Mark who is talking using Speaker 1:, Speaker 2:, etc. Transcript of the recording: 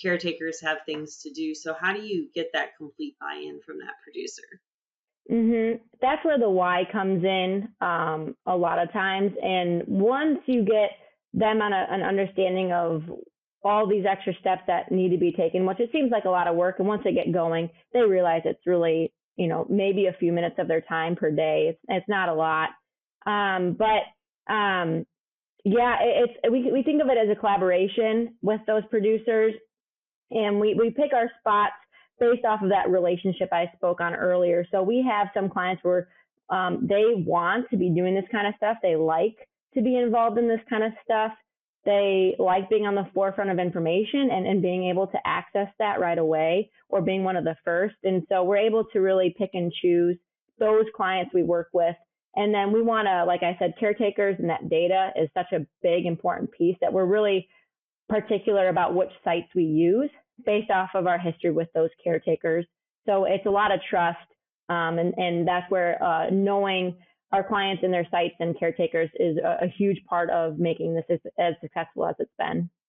Speaker 1: caretakers have things to do. So how do you get that complete buy-in from that producer?
Speaker 2: Mm-hmm. That's where the why comes in um, a lot of times. And once you get them on a, an understanding of all these extra steps that need to be taken, which it seems like a lot of work, and once they get going, they realize it's really, you know, maybe a few minutes of their time per day. It's, it's not a lot. Um, but um, yeah, it's we we think of it as a collaboration with those producers, and we we pick our spots based off of that relationship I spoke on earlier. So we have some clients where um, they want to be doing this kind of stuff. They like to be involved in this kind of stuff. They like being on the forefront of information and, and being able to access that right away or being one of the first. And so we're able to really pick and choose those clients we work with. And then we want to, like I said, caretakers and that data is such a big, important piece that we're really particular about which sites we use based off of our history with those caretakers. So it's a lot of trust. Um, and, and that's where uh, knowing our clients and their sites and caretakers is a, a, huge part of making this as, as successful as it's been.